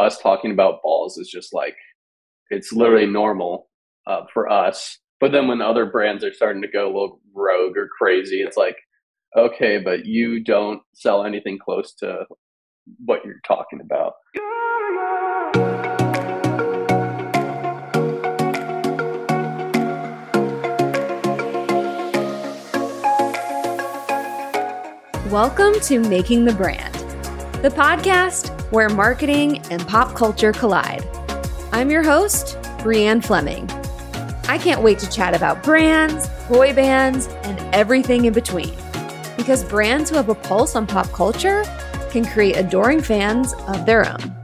us talking about balls is just like it's literally normal uh, for us. But then when other brands are starting to go a little rogue or crazy, it's like, okay, but you don't sell anything close to what you're talking about. Welcome to Making the Brand, the podcast where marketing and pop culture collide. I'm your host, Brianne Fleming. I can't wait to chat about brands, boy bands, and everything in between. Because brands who have a pulse on pop culture can create adoring fans of their own.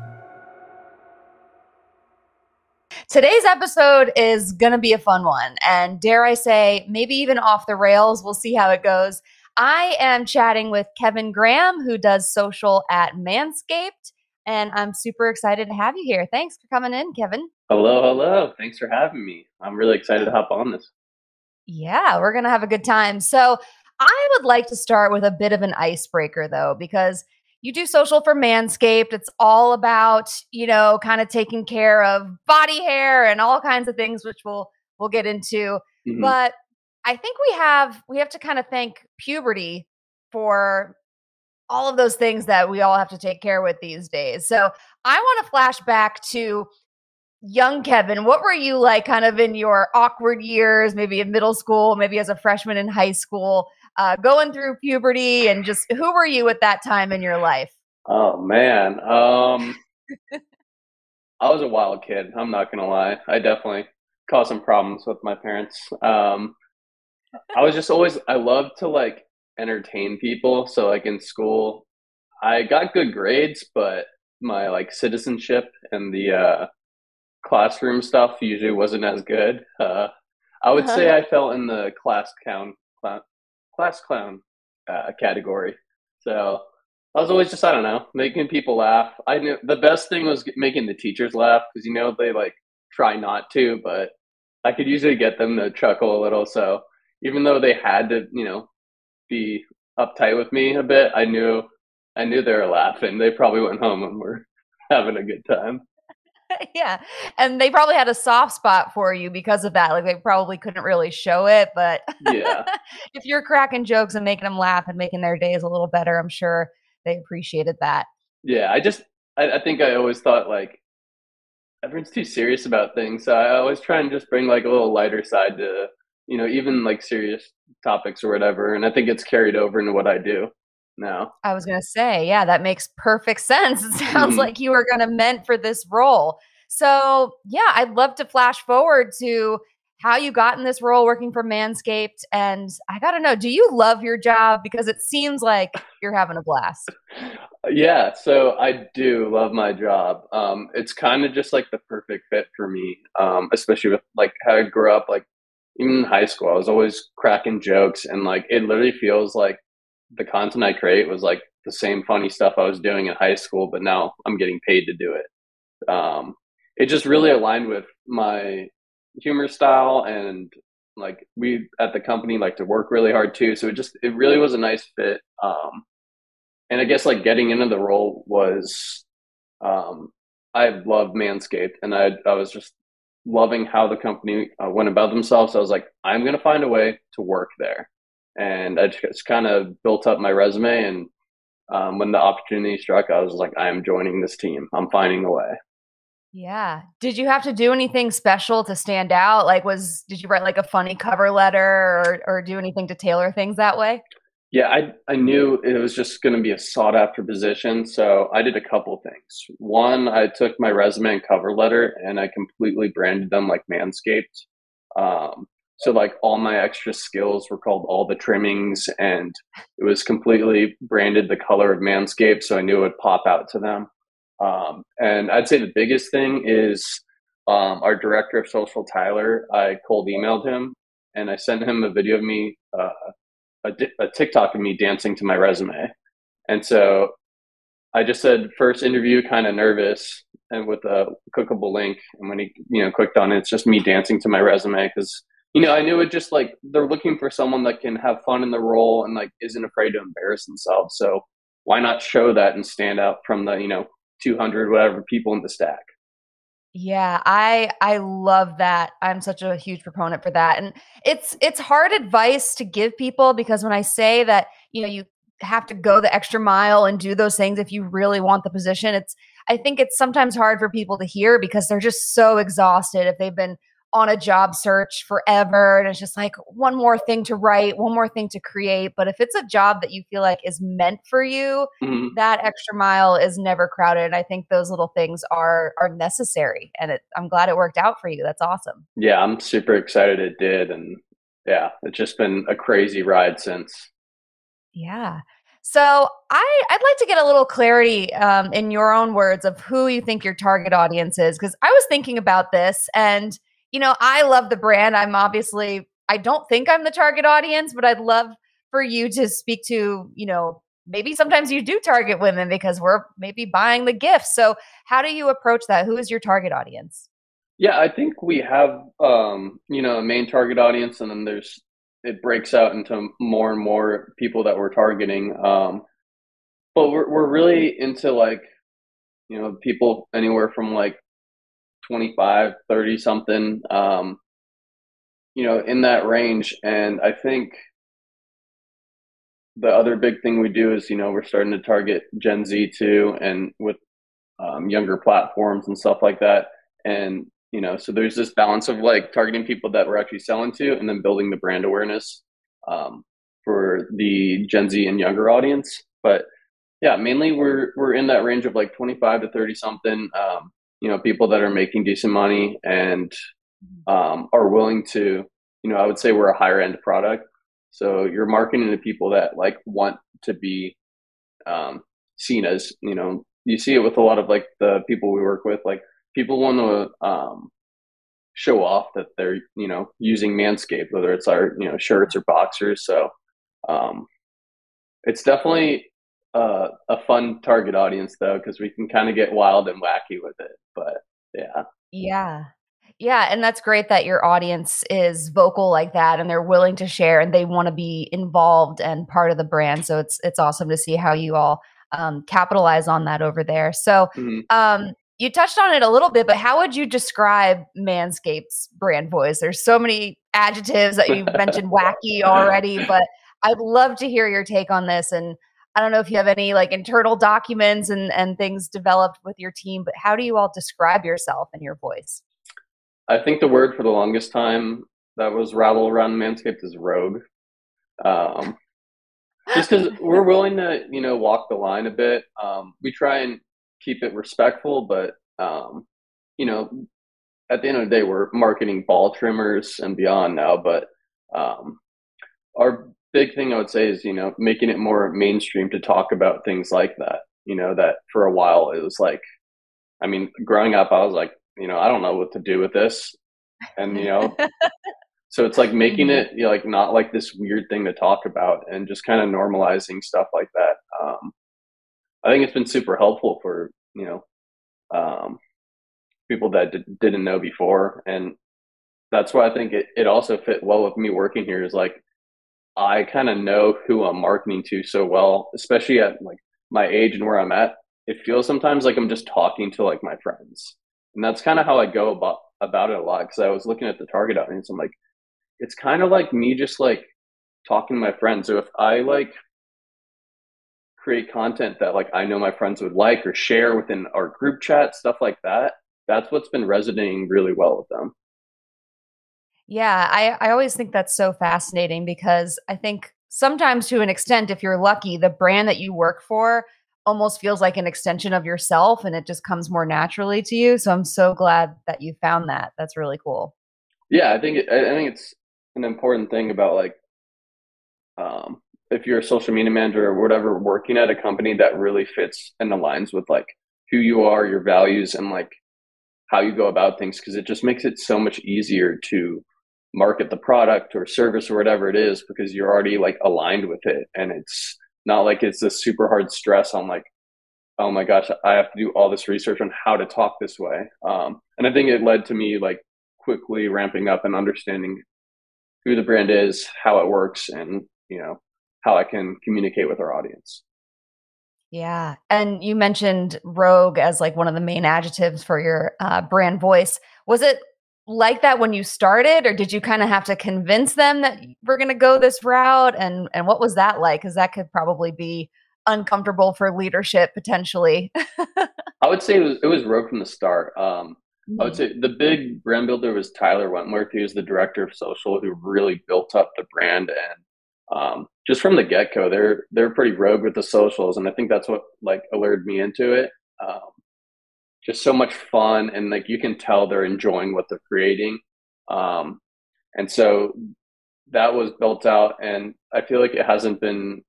Today's episode is going to be a fun one. And dare I say, maybe even off the rails. We'll see how it goes. I am chatting with Kevin Graham, who does social at Manscaped. And I'm super excited to have you here. Thanks for coming in, Kevin. Hello, hello. Thanks for having me. I'm really excited to hop on this. Yeah, we're going to have a good time. So, I would like to start with a bit of an icebreaker, though, because you do social for Manscaped. It's all about, you know, kind of taking care of body hair and all kinds of things, which we'll we'll get into. Mm-hmm. But I think we have we have to kind of thank puberty for all of those things that we all have to take care with these days. So I want to flash back to young Kevin. What were you like kind of in your awkward years, maybe in middle school, maybe as a freshman in high school, uh, going through puberty and just who were you at that time in your life? Oh man. Um I was a wild kid. I'm not gonna lie. I definitely caused some problems with my parents. Um, I was just always I loved to like entertain people. So like in school, I got good grades, but my like citizenship and the uh, classroom stuff usually wasn't as good. Uh, I would say I fell in the class clown clown, class clown uh, category. So I was always just I don't know making people laugh. I knew the best thing was making the teachers laugh because you know they like try not to, but I could usually get them to chuckle a little. So even though they had to, you know, be uptight with me a bit, I knew I knew they were laughing. They probably went home and were having a good time. yeah. And they probably had a soft spot for you because of that. Like they probably couldn't really show it, but yeah. if you're cracking jokes and making them laugh and making their days a little better, I'm sure they appreciated that. Yeah, I just I, I think I always thought like everyone's too serious about things. So I always try and just bring like a little lighter side to you know, even like serious topics or whatever. And I think it's carried over into what I do now. I was going to say, yeah, that makes perfect sense. It sounds mm-hmm. like you were going to meant for this role. So, yeah, I'd love to flash forward to how you got in this role working for Manscaped. And I got to know, do you love your job? Because it seems like you're having a blast. Yeah, so I do love my job. Um, it's kind of just like the perfect fit for me, um, especially with like how I grew up, like even in high school, I was always cracking jokes, and like it literally feels like the content I create was like the same funny stuff I was doing in high school, but now I'm getting paid to do it. Um, it just really aligned with my humor style, and like we at the company like to work really hard too. So it just it really was a nice fit. Um, and I guess like getting into the role was um, I love Manscaped, and I I was just loving how the company uh, went about themselves. I was like, I'm going to find a way to work there. And I just kind of built up my resume. And um, when the opportunity struck, I was like, I am joining this team. I'm finding a way. Yeah. Did you have to do anything special to stand out? Like, was did you write like a funny cover letter or or do anything to tailor things that way? Yeah, I I knew it was just going to be a sought after position, so I did a couple things. One, I took my resume and cover letter and I completely branded them like Manscaped. Um, so like all my extra skills were called all the trimmings, and it was completely branded the color of Manscaped, so I knew it would pop out to them. Um, and I'd say the biggest thing is um, our director of social, Tyler. I cold emailed him and I sent him a video of me uh, a, a TikTok of me dancing to my resume. And so I just said first interview, kind of nervous, and with a clickable link. And when he, you know, clicked on it, it's just me dancing to my resume because, you know, I knew it just like they're looking for someone that can have fun in the role and like isn't afraid to embarrass themselves. So why not show that and stand out from the, you know, 200 whatever people in the stack yeah, I I love that. I'm such a huge proponent for that. And it's it's hard advice to give people because when I say that, you know, you have to go the extra mile and do those things if you really want the position, it's I think it's sometimes hard for people to hear because they're just so exhausted if they've been on a job search forever and it's just like one more thing to write, one more thing to create. But if it's a job that you feel like is meant for you, mm-hmm. that extra mile is never crowded. And I think those little things are are necessary, and it, I'm glad it worked out for you. That's awesome. Yeah, I'm super excited it did, and yeah, it's just been a crazy ride since. Yeah. So I, I'd like to get a little clarity um, in your own words of who you think your target audience is, because I was thinking about this, and you know, I love the brand. I'm obviously, I don't think I'm the target audience, but I'd love for you to speak to, you know, maybe sometimes you do target women because we're maybe buying the gifts. So, how do you approach that? Who is your target audience? Yeah, I think we have, um, you know, a main target audience, and then there's it breaks out into more and more people that we're targeting. Um, but we're we're really into like, you know, people anywhere from like 25, 30 something, um, you know, in that range. And I think the other big thing we do is, you know, we're starting to target Gen Z too, and with um, younger platforms and stuff like that. And, you know, so there's this balance of like targeting people that we're actually selling to and then building the brand awareness um, for the Gen Z and younger audience. But yeah, mainly we're, we're in that range of like 25 to 30 something. Um, you know people that are making decent money and um, are willing to you know i would say we're a higher end product. So you're marketing to people that like want to be um, seen as you know you see it with a lot of like the people we work with like people want to um, show off that they're you know using manscaped whether it's our you know shirts or boxers. So um, it's definitely uh, a fun target audience though because we can kind of get wild and wacky with it but yeah. Yeah. Yeah and that's great that your audience is vocal like that and they're willing to share and they want to be involved and part of the brand so it's it's awesome to see how you all um, capitalize on that over there. So mm-hmm. um, you touched on it a little bit but how would you describe manscaped's brand voice? There's so many adjectives that you mentioned wacky already but i'd love to hear your take on this and I don't know if you have any like internal documents and, and things developed with your team, but how do you all describe yourself and your voice? I think the word for the longest time that was rattled around Manscaped is rogue. Um, just because we're willing to, you know, walk the line a bit. Um, we try and keep it respectful, but, um, you know, at the end of the day, we're marketing ball trimmers and beyond now, but um, our big thing I would say is, you know, making it more mainstream to talk about things like that. You know, that for a while it was like, I mean, growing up, I was like, you know, I don't know what to do with this. And, you know, so it's like making mm-hmm. it you know, like not like this weird thing to talk about and just kind of normalizing stuff like that. Um, I think it's been super helpful for, you know, um, people that d- didn't know before. And that's why I think it, it also fit well with me working here is like, I kind of know who I'm marketing to so well, especially at like my age and where I'm at. It feels sometimes like I'm just talking to like my friends, and that's kind of how I go about about it a lot. Because I was looking at the target audience, I'm like, it's kind of like me just like talking to my friends. So if I like create content that like I know my friends would like or share within our group chat, stuff like that, that's what's been resonating really well with them. Yeah, I, I always think that's so fascinating because I think sometimes to an extent, if you're lucky, the brand that you work for almost feels like an extension of yourself and it just comes more naturally to you. So I'm so glad that you found that. That's really cool. Yeah, I think it, I think it's an important thing about like um, if you're a social media manager or whatever working at a company that really fits and aligns with like who you are, your values, and like how you go about things because it just makes it so much easier to market the product or service or whatever it is because you're already like aligned with it and it's not like it's a super hard stress on like oh my gosh i have to do all this research on how to talk this way um, and i think it led to me like quickly ramping up and understanding who the brand is how it works and you know how i can communicate with our audience Yeah. And you mentioned rogue as like one of the main adjectives for your uh, brand voice. Was it like that when you started or did you kind of have to convince them that we're going to go this route and and what was that like cuz that could probably be uncomfortable for leadership potentially. I would say it was, it was rogue from the start. Um, mm-hmm. I would mm-hmm. say the big brand builder was Tyler Wentworth. He was the director of social who really built up the brand and um, just from the get go, they're they're pretty rogue with the socials, and I think that's what like alerted me into it. Um, just so much fun, and like you can tell they're enjoying what they're creating, um, and so that was built out, and I feel like it hasn't been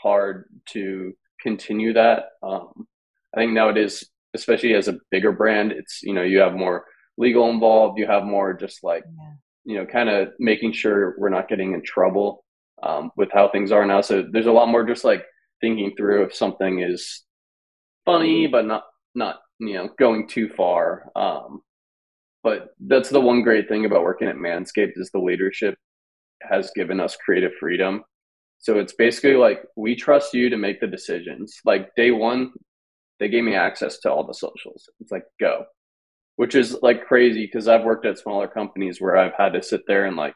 hard to continue that. Um, I think nowadays, especially as a bigger brand, it's you know you have more legal involved, you have more just like yeah. you know kind of making sure we're not getting in trouble um, with how things are now. So there's a lot more just like thinking through if something is funny, but not not you know going too far. Um, but that's the one great thing about working at Manscaped is the leadership has given us creative freedom. So it's basically like we trust you to make the decisions. Like day one, they gave me access to all the socials. It's like go, which is like crazy because I've worked at smaller companies where I've had to sit there and like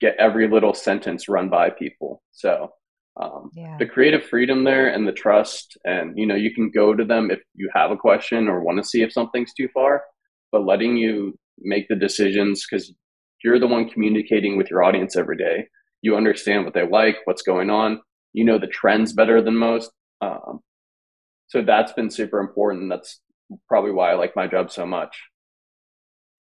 get every little sentence run by people. So um, yeah. the creative freedom there and the trust, and you know, you can go to them if you have a question or want to see if something's too far, but letting you make the decisions because you're the one communicating with your audience every day. You understand what they like, what's going on. You know the trends better than most. Um, so that's been super important. That's probably why I like my job so much.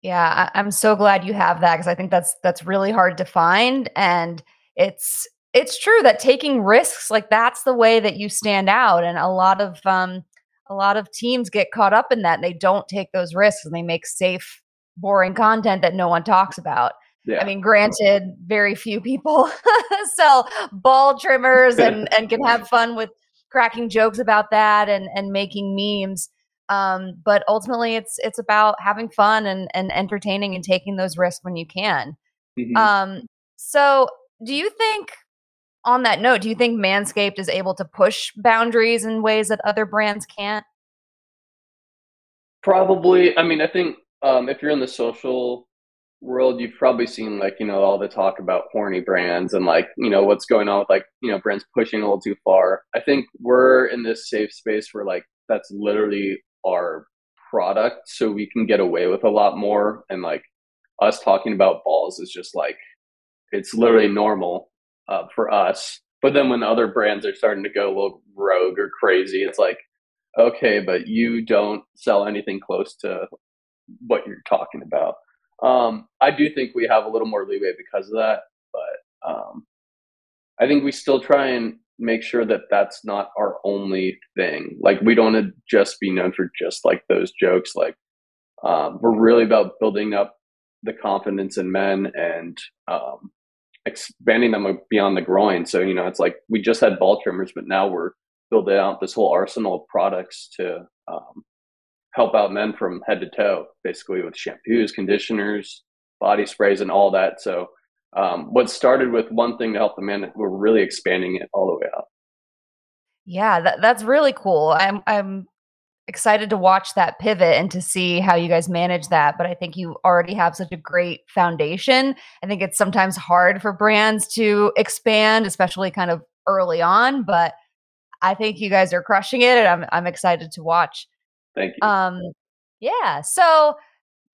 Yeah, I, am so glad you have that because I think that's that's really hard to find, and it's it's true that taking risks like that's the way that you stand out, and a lot of um a lot of teams get caught up in that and they don't take those risks and they make safe, boring content that no one talks about. Yeah. I mean, granted, very few people sell ball trimmers and and can have fun with cracking jokes about that and and making memes um, but ultimately it's it's about having fun and and entertaining and taking those risks when you can mm-hmm. um, so do you think on that note do you think manscaped is able to push boundaries in ways that other brands can't? Probably i mean i think um, if you're in the social world you've probably seen like you know all the talk about horny brands and like you know what's going on with like you know brands pushing a little too far. I think we're in this safe space where like that's literally our product so we can get away with a lot more. And like us talking about balls is just like it's literally normal uh, for us but then when other brands are starting to go a little rogue or crazy it's like okay but you don't sell anything close to what you're talking about um, i do think we have a little more leeway because of that but um, i think we still try and make sure that that's not our only thing. Like we don't want to just be known for just like those jokes. Like um, we're really about building up the confidence in men and um, expanding them beyond the groin. So you know, it's like we just had ball trimmers, but now we're building out this whole arsenal of products to um, help out men from head to toe, basically with shampoos, conditioners, body sprays, and all that. So um, what started with one thing to help the men, we're really expanding it all the way out. Yeah, that, that's really cool. I'm I'm excited to watch that pivot and to see how you guys manage that. But I think you already have such a great foundation. I think it's sometimes hard for brands to expand, especially kind of early on. But I think you guys are crushing it, and I'm I'm excited to watch. Thank you. Um, yeah. So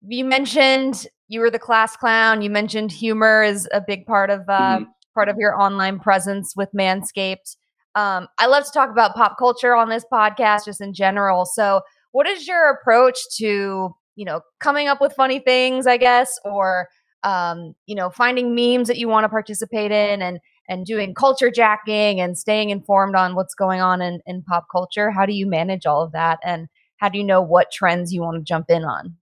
you mentioned you were the class clown. You mentioned humor is a big part of uh, mm-hmm. part of your online presence with Manscaped. Um, I love to talk about pop culture on this podcast, just in general. So, what is your approach to you know coming up with funny things, I guess, or um, you know finding memes that you want to participate in, and and doing culture jacking and staying informed on what's going on in, in pop culture? How do you manage all of that, and how do you know what trends you want to jump in on?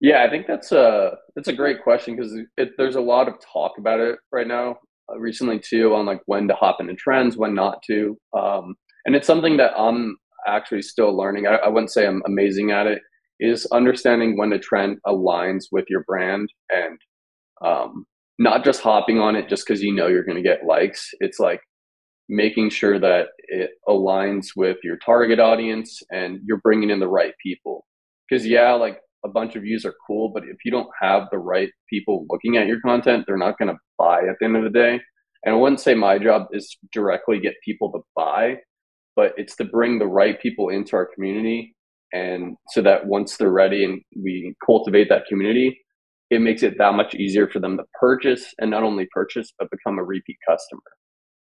Yeah, I think that's a that's a great question because there's a lot of talk about it right now, recently too, on like when to hop into trends, when not to, um, and it's something that I'm actually still learning. I, I wouldn't say I'm amazing at it. Is understanding when a trend aligns with your brand and um, not just hopping on it just because you know you're going to get likes. It's like making sure that it aligns with your target audience and you're bringing in the right people. Because, yeah, like a bunch of views are cool, but if you don't have the right people looking at your content, they're not going to buy at the end of the day. And I wouldn't say my job is directly get people to buy, but it's to bring the right people into our community. And so that once they're ready and we cultivate that community, it makes it that much easier for them to purchase and not only purchase, but become a repeat customer.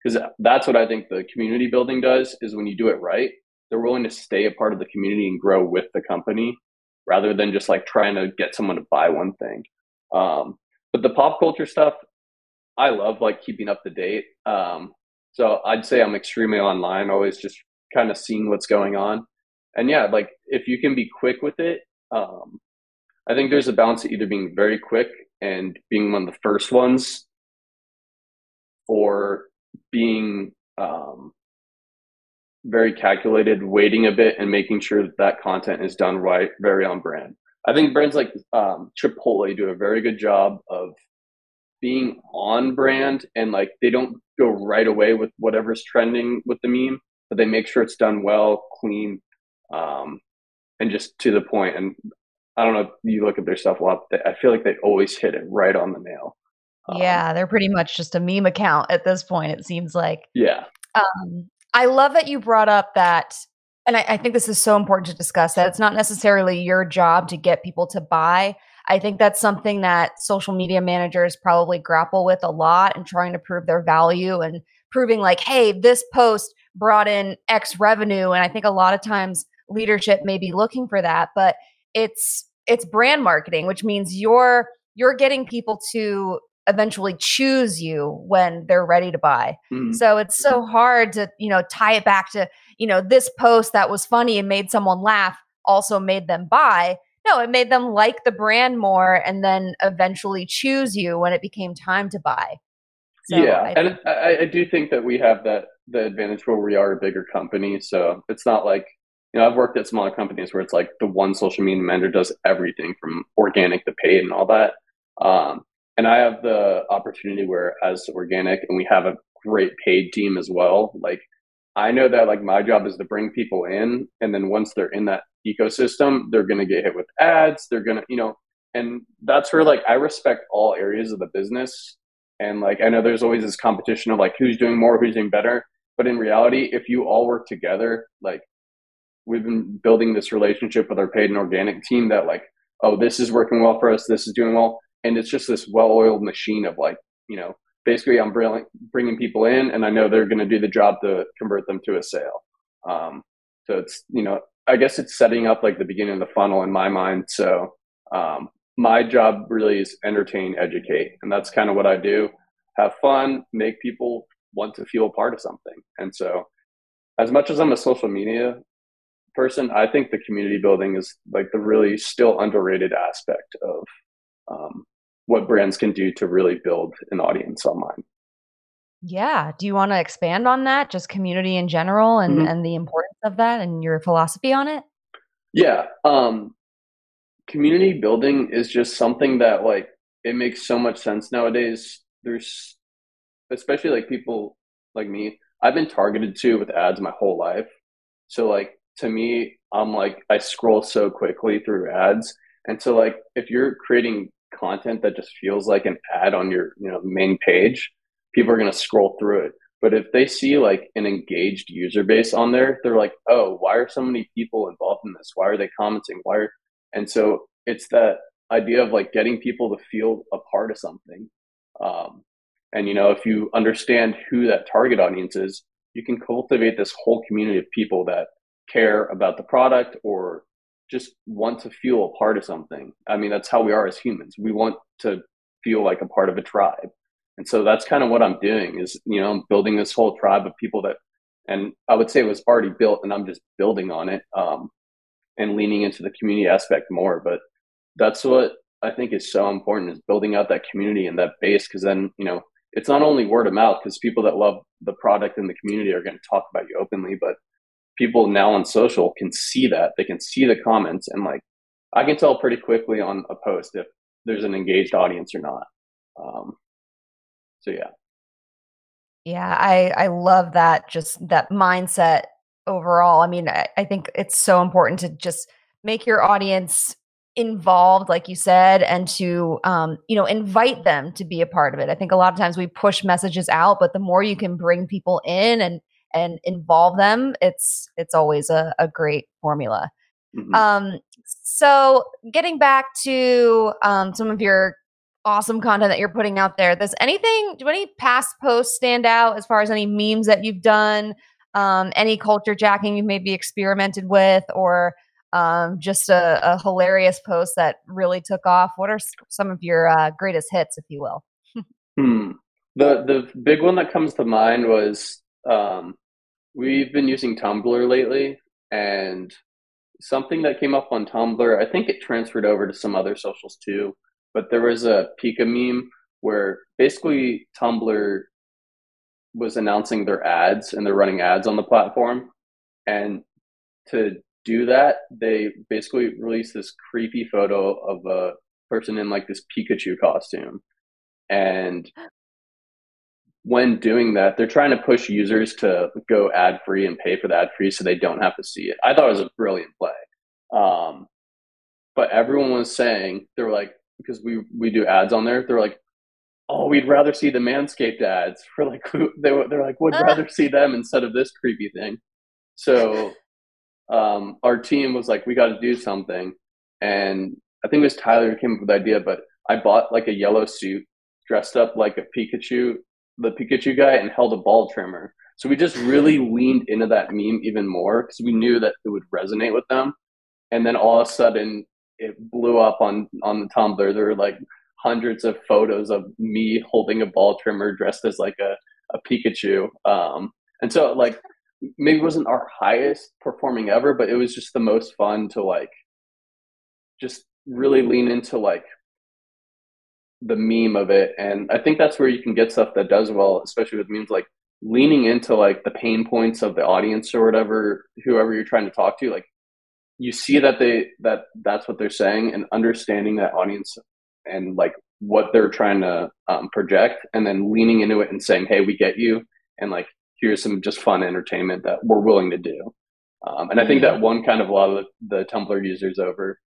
Because that's what I think the community building does is when you do it right, they're willing to stay a part of the community and grow with the company rather than just like trying to get someone to buy one thing. Um, but the pop culture stuff, I love like keeping up to date. Um, so I'd say I'm extremely online, always just kind of seeing what's going on. And yeah, like if you can be quick with it, um, I think there's a balance of either being very quick and being one of the first ones or being um, very calculated, waiting a bit and making sure that that content is done right, very on brand. I think brands like um, Chipotle do a very good job of being on brand and like they don't go right away with whatever's trending with the meme, but they make sure it's done well, clean, um, and just to the point. And I don't know if you look at their stuff a lot. I feel like they always hit it right on the nail. Um, yeah, they're pretty much just a meme account at this point. It seems like. Yeah. Um, I love that you brought up that, and I, I think this is so important to discuss that it's not necessarily your job to get people to buy. I think that's something that social media managers probably grapple with a lot and trying to prove their value and proving like, hey, this post brought in X revenue. And I think a lot of times leadership may be looking for that, but it's it's brand marketing, which means you're you're getting people to eventually choose you when they're ready to buy. Mm-hmm. So it's so hard to, you know, tie it back to, you know, this post that was funny and made someone laugh also made them buy. No, it made them like the brand more and then eventually choose you when it became time to buy. So yeah, I and I, I do think that we have that the advantage where we are a bigger company. So it's not like you know I've worked at smaller companies where it's like the one social media manager does everything from organic to paid and all that. Um, and I have the opportunity where as organic and we have a great paid team as well. Like I know that like my job is to bring people in and then once they're in that ecosystem, they're gonna get hit with ads. They're gonna, you know, and that's where like I respect all areas of the business. And like I know there's always this competition of like who's doing more, who's doing better. But in reality, if you all work together, like we've been building this relationship with our paid and organic team that like, oh, this is working well for us, this is doing well and it's just this well-oiled machine of like you know basically i'm bringing, bringing people in and i know they're going to do the job to convert them to a sale. Um, so it's you know i guess it's setting up like the beginning of the funnel in my mind. So um, my job really is entertain educate and that's kind of what i do. Have fun make people want to feel a part of something. And so as much as i'm a social media person i think the community building is like the really still underrated aspect of um, what brands can do to really build an audience online. Yeah. Do you want to expand on that, just community in general and, mm-hmm. and the importance of that and your philosophy on it? Yeah. Um, community building is just something that like it makes so much sense nowadays. There's especially like people like me, I've been targeted to with ads my whole life. So like to me, I'm like I scroll so quickly through ads. And so like if you're creating content that just feels like an ad on your you know main page, people are going to scroll through it. But if they see like an engaged user base on there, they're like, oh, why are so many people involved in this? Why are they commenting? Why are and so it's that idea of like getting people to feel a part of something. Um, and you know, if you understand who that target audience is, you can cultivate this whole community of people that care about the product or just want to feel a part of something. I mean, that's how we are as humans. We want to feel like a part of a tribe. And so that's kind of what I'm doing is, you know, I'm building this whole tribe of people that, and I would say it was already built and I'm just building on it um, and leaning into the community aspect more. But that's what I think is so important is building out that community and that base. Cause then, you know, it's not only word of mouth because people that love the product and the community are going to talk about you openly, but people now on social can see that they can see the comments and like i can tell pretty quickly on a post if there's an engaged audience or not. Um, so yeah. Yeah, I I love that just that mindset overall. I mean, I, I think it's so important to just make your audience involved like you said and to um, you know invite them to be a part of it. I think a lot of times we push messages out but the more you can bring people in and and involve them it's it's always a, a great formula mm-hmm. um, so getting back to um, some of your awesome content that you're putting out there does anything do any past posts stand out as far as any memes that you've done um, any culture jacking you've maybe experimented with or um, just a, a, hilarious post that really took off. What are some of your uh, greatest hits, if you will? hmm. The the big one that comes to mind was um, we've been using Tumblr lately, and something that came up on Tumblr. I think it transferred over to some other socials too. But there was a Pika meme where basically Tumblr was announcing their ads and they're running ads on the platform, and to do that, they basically released this creepy photo of a person in like this Pikachu costume. And when doing that, they're trying to push users to go ad free and pay for the ad free so they don't have to see it. I thought it was a brilliant play. Um, but everyone was saying, they were like, because we, we do ads on there, they're like, oh, we'd rather see the Manscaped ads. For like, they, they're like, would rather see them instead of this creepy thing. So um, our team was like, we got to do something. And I think it was Tyler who came up with the idea, but I bought like a yellow suit, dressed up like a Pikachu, the Pikachu guy, and held a ball trimmer. So we just really leaned into that meme even more because we knew that it would resonate with them. And then all of a sudden, it blew up on on the Tumblr. There were like hundreds of photos of me holding a ball trimmer dressed as like a a Pikachu. Um, and so like maybe wasn't our highest performing ever, but it was just the most fun to like just really lean into like the meme of it. And I think that's where you can get stuff that does well, especially with memes like leaning into like the pain points of the audience or whatever, whoever you're trying to talk to, like you see that they that that's what they're saying and understanding that audience and like what they're trying to um, project and then leaning into it and saying hey we get you and like here's some just fun entertainment that we're willing to do. Um, and I think that mm-hmm. won kind of a lot of the, the Tumblr users over.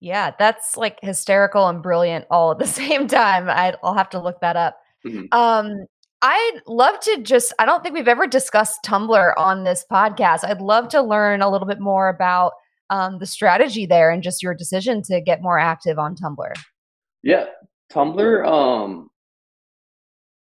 Yeah, that's like hysterical and brilliant all at the same time. i will have to look that up. Mm-hmm. Um, I'd love to just, I don't think we've ever discussed Tumblr on this podcast. I'd love to learn a little bit more about um, the strategy there and just your decision to get more active on Tumblr. Yeah, Tumblr, um,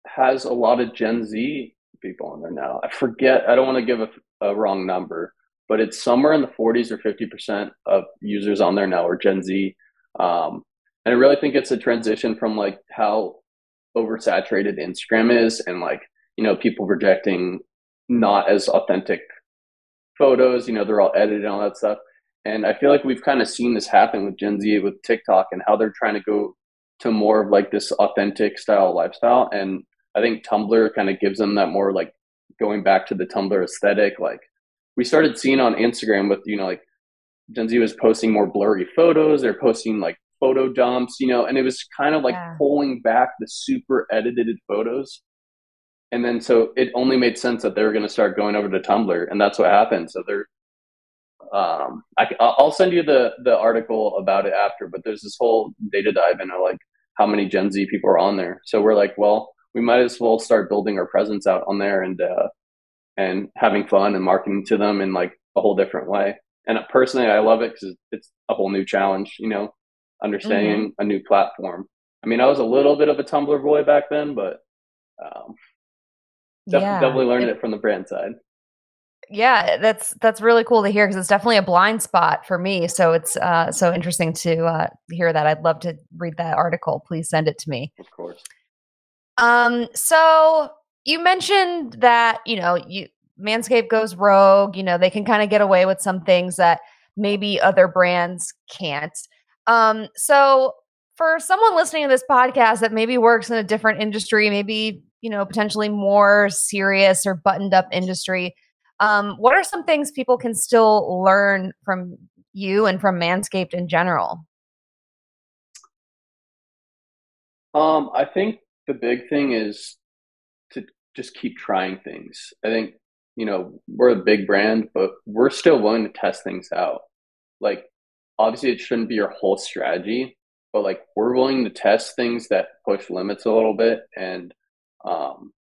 has a lot of Gen Z people on there now. I forget, I don't want to give a, a wrong number, but it's somewhere in the 40s or 50% of users on there now are Gen Z. Um, and I really think it's a transition from like how oversaturated Instagram is and like, you know, people projecting not as authentic photos, you know, they're all edited and all that stuff. And I feel like we've kind of seen this happen with Gen Z with TikTok and how they're trying to go to more of like this authentic style lifestyle. And I think Tumblr kind of gives them that more like going back to the Tumblr aesthetic. Like we started seeing on Instagram with, you know, like Gen Z was posting more blurry photos. They're posting like photo dumps, you know, and it was kind of like yeah. pulling back the super edited photos. And then so it only made sense that they were going to start going over to Tumblr, and that's what happened. So they're, um, I, I'll send you the the article about it after, but there's this whole data dive into like how many Gen Z people are on there. So we're like, well, we might as well start building our presence out on there and uh, and having fun and marketing to them in like a whole different way. And personally, I love it because it's a whole new challenge. You know, understanding mm-hmm. a new platform. I mean, I was a little bit of a Tumblr boy back then, but um, def- yeah. definitely learned it, it from the brand side yeah that's that's really cool to hear because it's definitely a blind spot for me so it's uh so interesting to uh hear that i'd love to read that article please send it to me of course um, so you mentioned that, you know, you Manscaped goes rogue, you know, they can kind of get away with some things that maybe other brands can't. Um, so for someone listening to this podcast that maybe works in a different industry, maybe, you know, potentially more serious or buttoned up industry, um, what are some things people can still learn from you and from Manscaped in general? Um, I think the big thing is just keep trying things. I think, you know, we're a big brand, but we're still willing to test things out. Like, obviously, it shouldn't be your whole strategy, but like, we're willing to test things that push limits a little bit. And, um,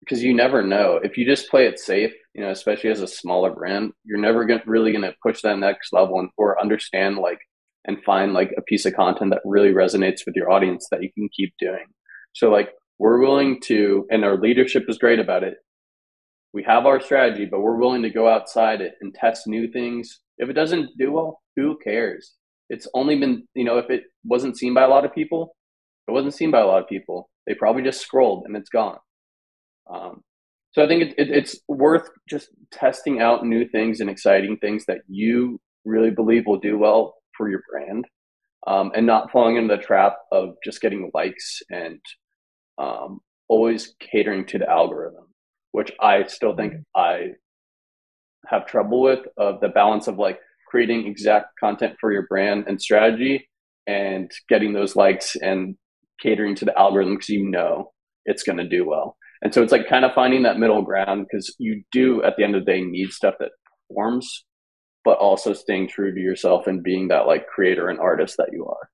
because you never know if you just play it safe, you know, especially as a smaller brand, you're never gonna, really going to push that next level and or understand like and find like a piece of content that really resonates with your audience that you can keep doing. So like we're willing to, and our leadership is great about it. We have our strategy, but we're willing to go outside it and test new things. If it doesn't do well, who cares? It's only been, you know, if it wasn't seen by a lot of people, it wasn't seen by a lot of people. They probably just scrolled and it's gone. Um, so I think it, it, it's worth just testing out new things and exciting things that you really believe will do well for your brand, um, and not falling into the trap of just getting likes and um, always catering to the algorithm, which I still think mm-hmm. I have trouble with of the balance of like creating exact content for your brand and strategy and getting those likes and catering to the algorithm because you know it's going to do well. And so it's like kind of finding that middle ground because you do at the end of the day need stuff that performs, but also staying true to yourself and being that like creator and artist that you are.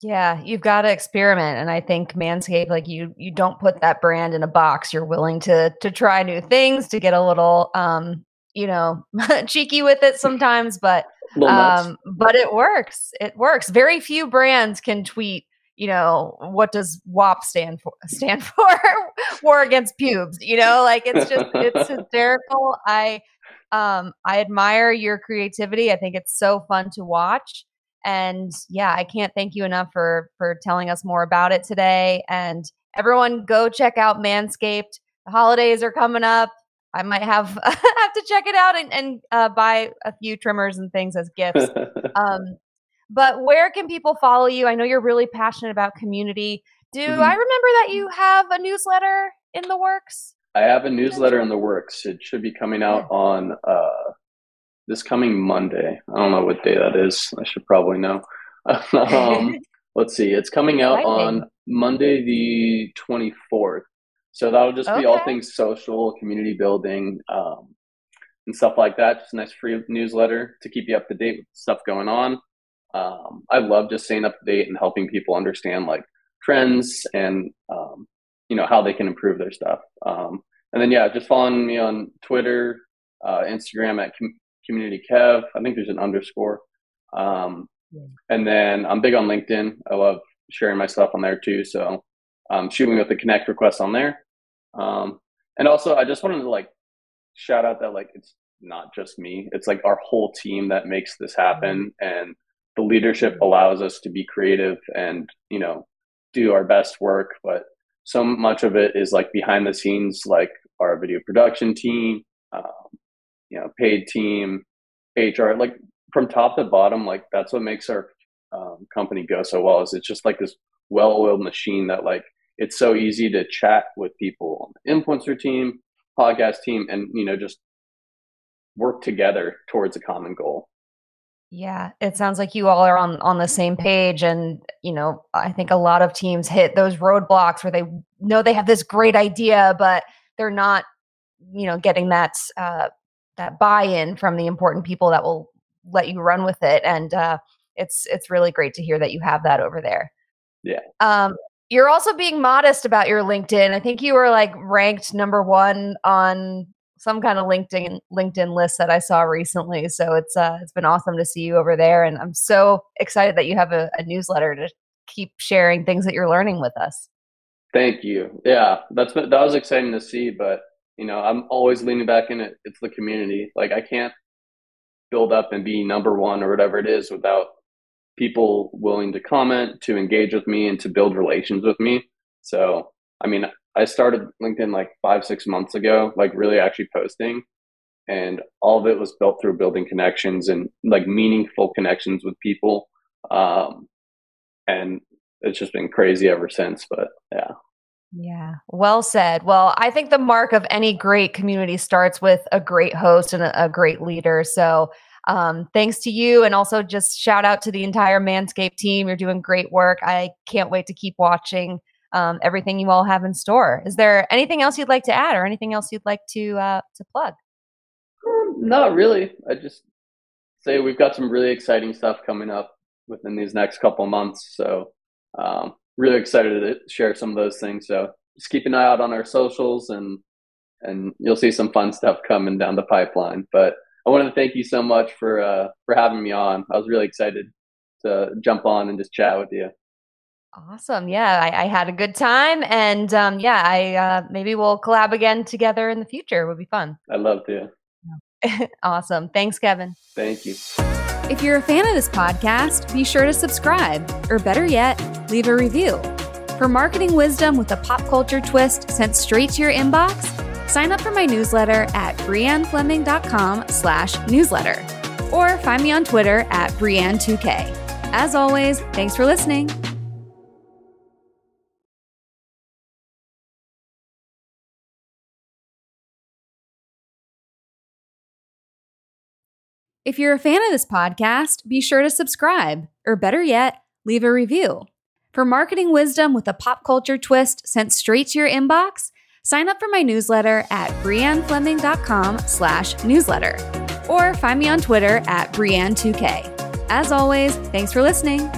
Yeah, you've got to experiment and I think Manscaped like you you don't put that brand in a box. You're willing to to try new things, to get a little um, you know, cheeky with it sometimes, but um but it works. It works. Very few brands can tweet, you know, what does WAP stand for stand for? War against pubes, you know, like it's just it's hysterical. I um I admire your creativity. I think it's so fun to watch and yeah, I can't thank you enough for for telling us more about it today. And everyone, go check out Manscaped. The holidays are coming up. I might have have to check it out and, and uh, buy a few trimmers and things as gifts. um, but where can people follow you? I know you're really passionate about community. Do mm-hmm. I remember that you have a newsletter in the works? I have a newsletter in the works. It should be coming out on uh, this coming Monday. I don't know what day that is. I should probably know. um, let's see. It's coming out on Monday the 24th. So that'll just okay. be all things social, community building, um, and stuff like that. Just a nice free newsletter to keep you up to date with stuff going on. Um, I love just staying up to date and helping people understand like trends and um, you know how they can improve their stuff. Um, and then yeah, just following me on Twitter, uh, Instagram at com- community kev. I think there's an underscore. Um, yeah. and then i'm big on linkedin. I love sharing my stuff on there too. So um, shoot me with the connect request on there. Um, and also i just wanted to like shout out that like it's not just me. It's like our whole team that makes this happen. And the leadership allows us to be creative and you know do our best work. But so much of it is like behind the scenes like our video production team um, you know, paid team, HR, like from top to bottom, like that's what makes our um, company go so well. Is it's just like this well-oiled machine that like it's so easy to chat with people on the influencer team, podcast team, and you know just work together towards a common goal. Yeah, it sounds like you all are on on the same page and you know, I think a lot of teams hit those roadblocks where they know they have this great idea but they're not you know getting that uh, that buy-in from the important people that will let you run with it and uh, it's it's really great to hear that you have that over there. Yeah. Um, you're also being modest about your linkedin. I think you were like ranked number one on some kind of linkedin linkedin list that i saw recently so it's uh it's been awesome to see you over there and i'm so excited that you have a, a newsletter to keep sharing things that you're learning with us. Thank you. Yeah that's that was exciting to see but you know, I'm always leaning back in it. It's the community. Like I can't build up and be number one or whatever it is without people willing to comment, to engage with me, and to build relations with me. So, I mean, I started LinkedIn like five, six months ago, like really actually posting. And all of it was built through building connections and like meaningful connections with people. Um, and it's just been crazy ever since. But yeah. Yeah, well said. Well, I think the mark of any great community starts with a great host and a, a great leader. So, um, thanks to you, and also just shout out to the entire Manscaped team. You're doing great work. I can't wait to keep watching um, everything you all have in store. Is there anything else you'd like to add, or anything else you'd like to uh, to plug? Um, not really. I just say we've got some really exciting stuff coming up within these next couple months. So um, really excited to share some of those things. So just keep an eye out on our socials and and you'll see some fun stuff coming down the pipeline. But I wanted to thank you so much for uh, for having me on. I was really excited to jump on and just chat with you. Awesome. Yeah, I, I had a good time, and um, yeah, I uh, maybe we'll collab again together in the future. It would be fun. I'd love to. awesome. Thanks, Kevin. Thank you. If you're a fan of this podcast, be sure to subscribe, or better yet, leave a review. For marketing wisdom with a pop culture twist sent straight to your inbox, sign up for my newsletter at briannefleming.com slash newsletter. Or find me on Twitter at Brianne2K. As always, thanks for listening. If you're a fan of this podcast, be sure to subscribe, or better yet, leave a review. For marketing wisdom with a pop culture twist sent straight to your inbox, sign up for my newsletter at briannefleming.com slash newsletter. Or find me on Twitter at Brianne2K. As always, thanks for listening.